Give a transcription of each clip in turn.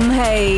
Thì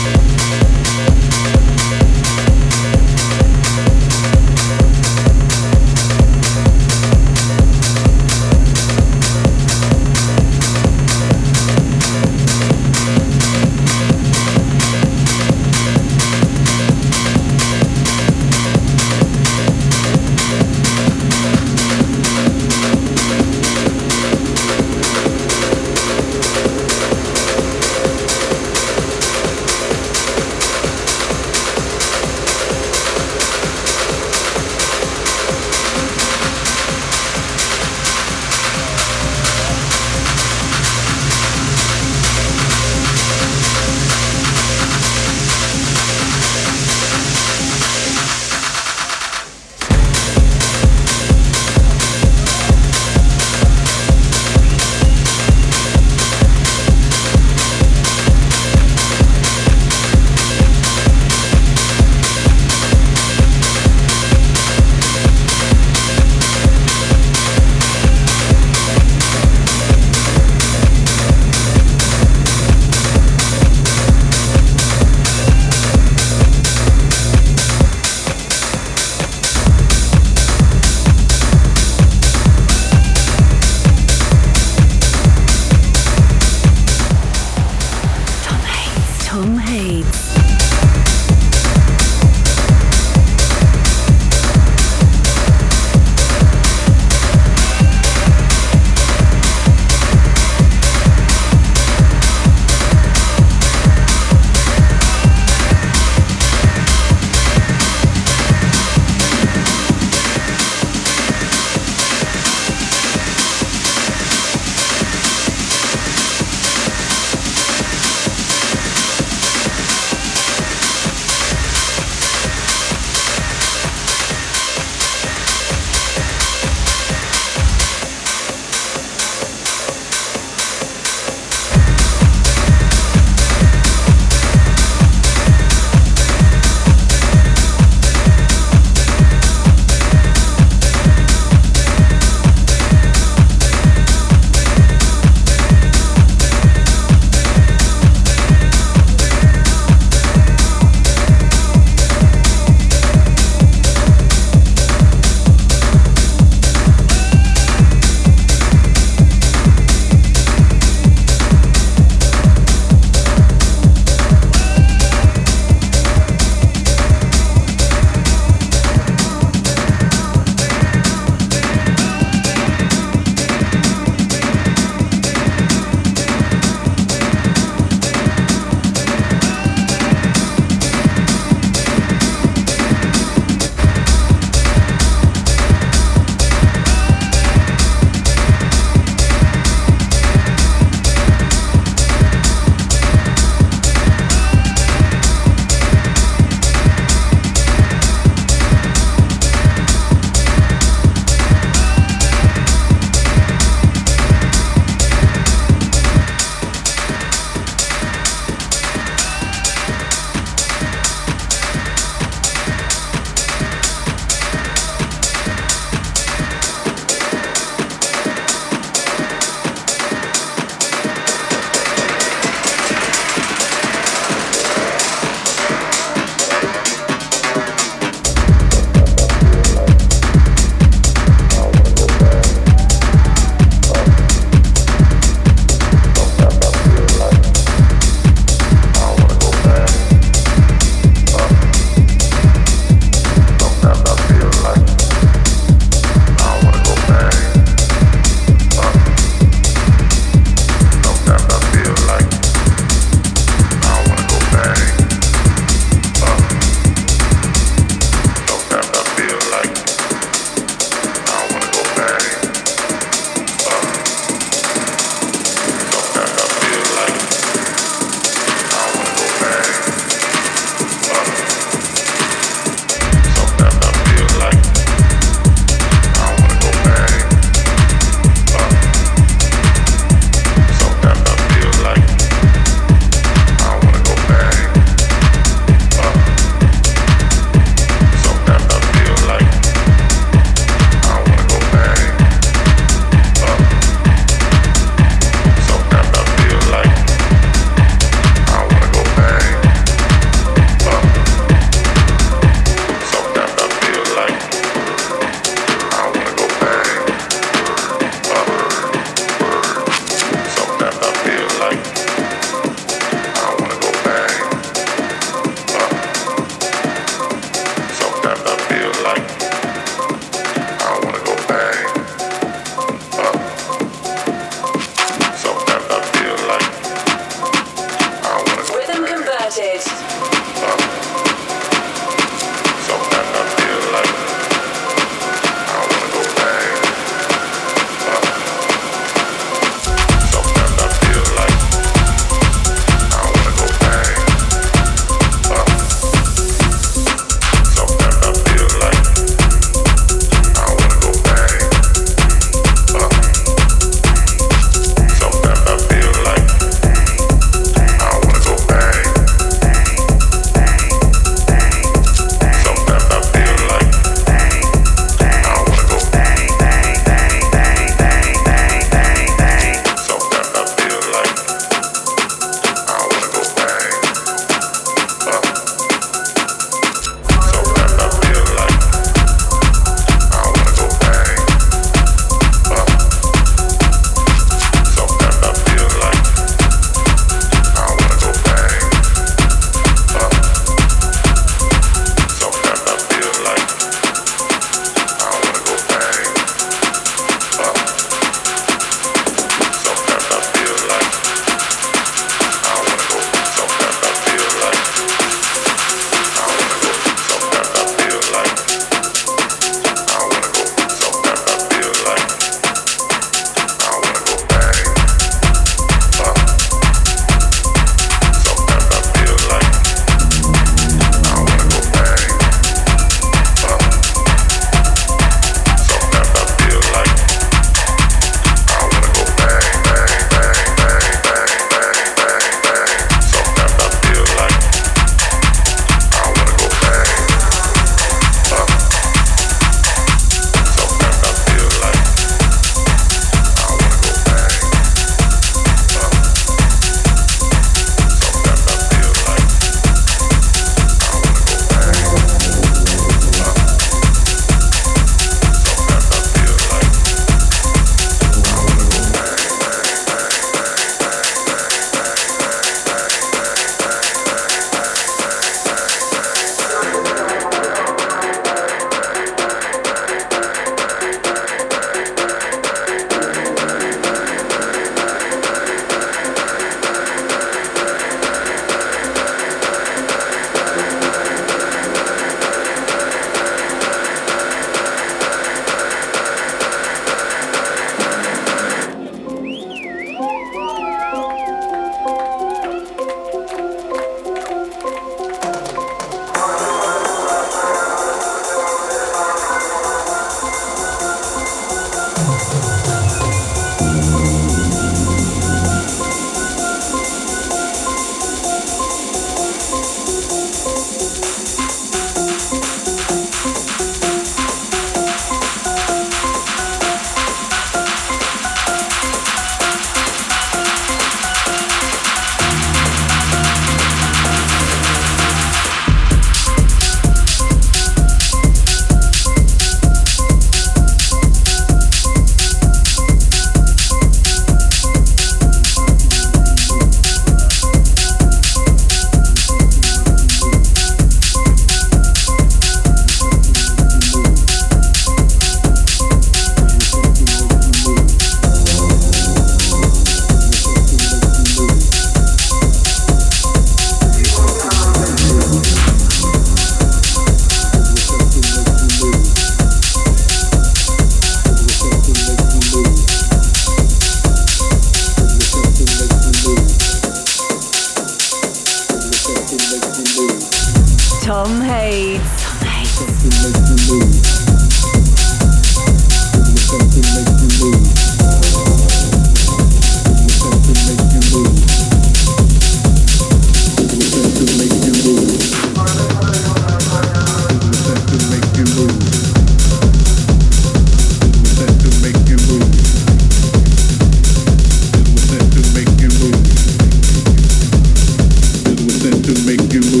make you move.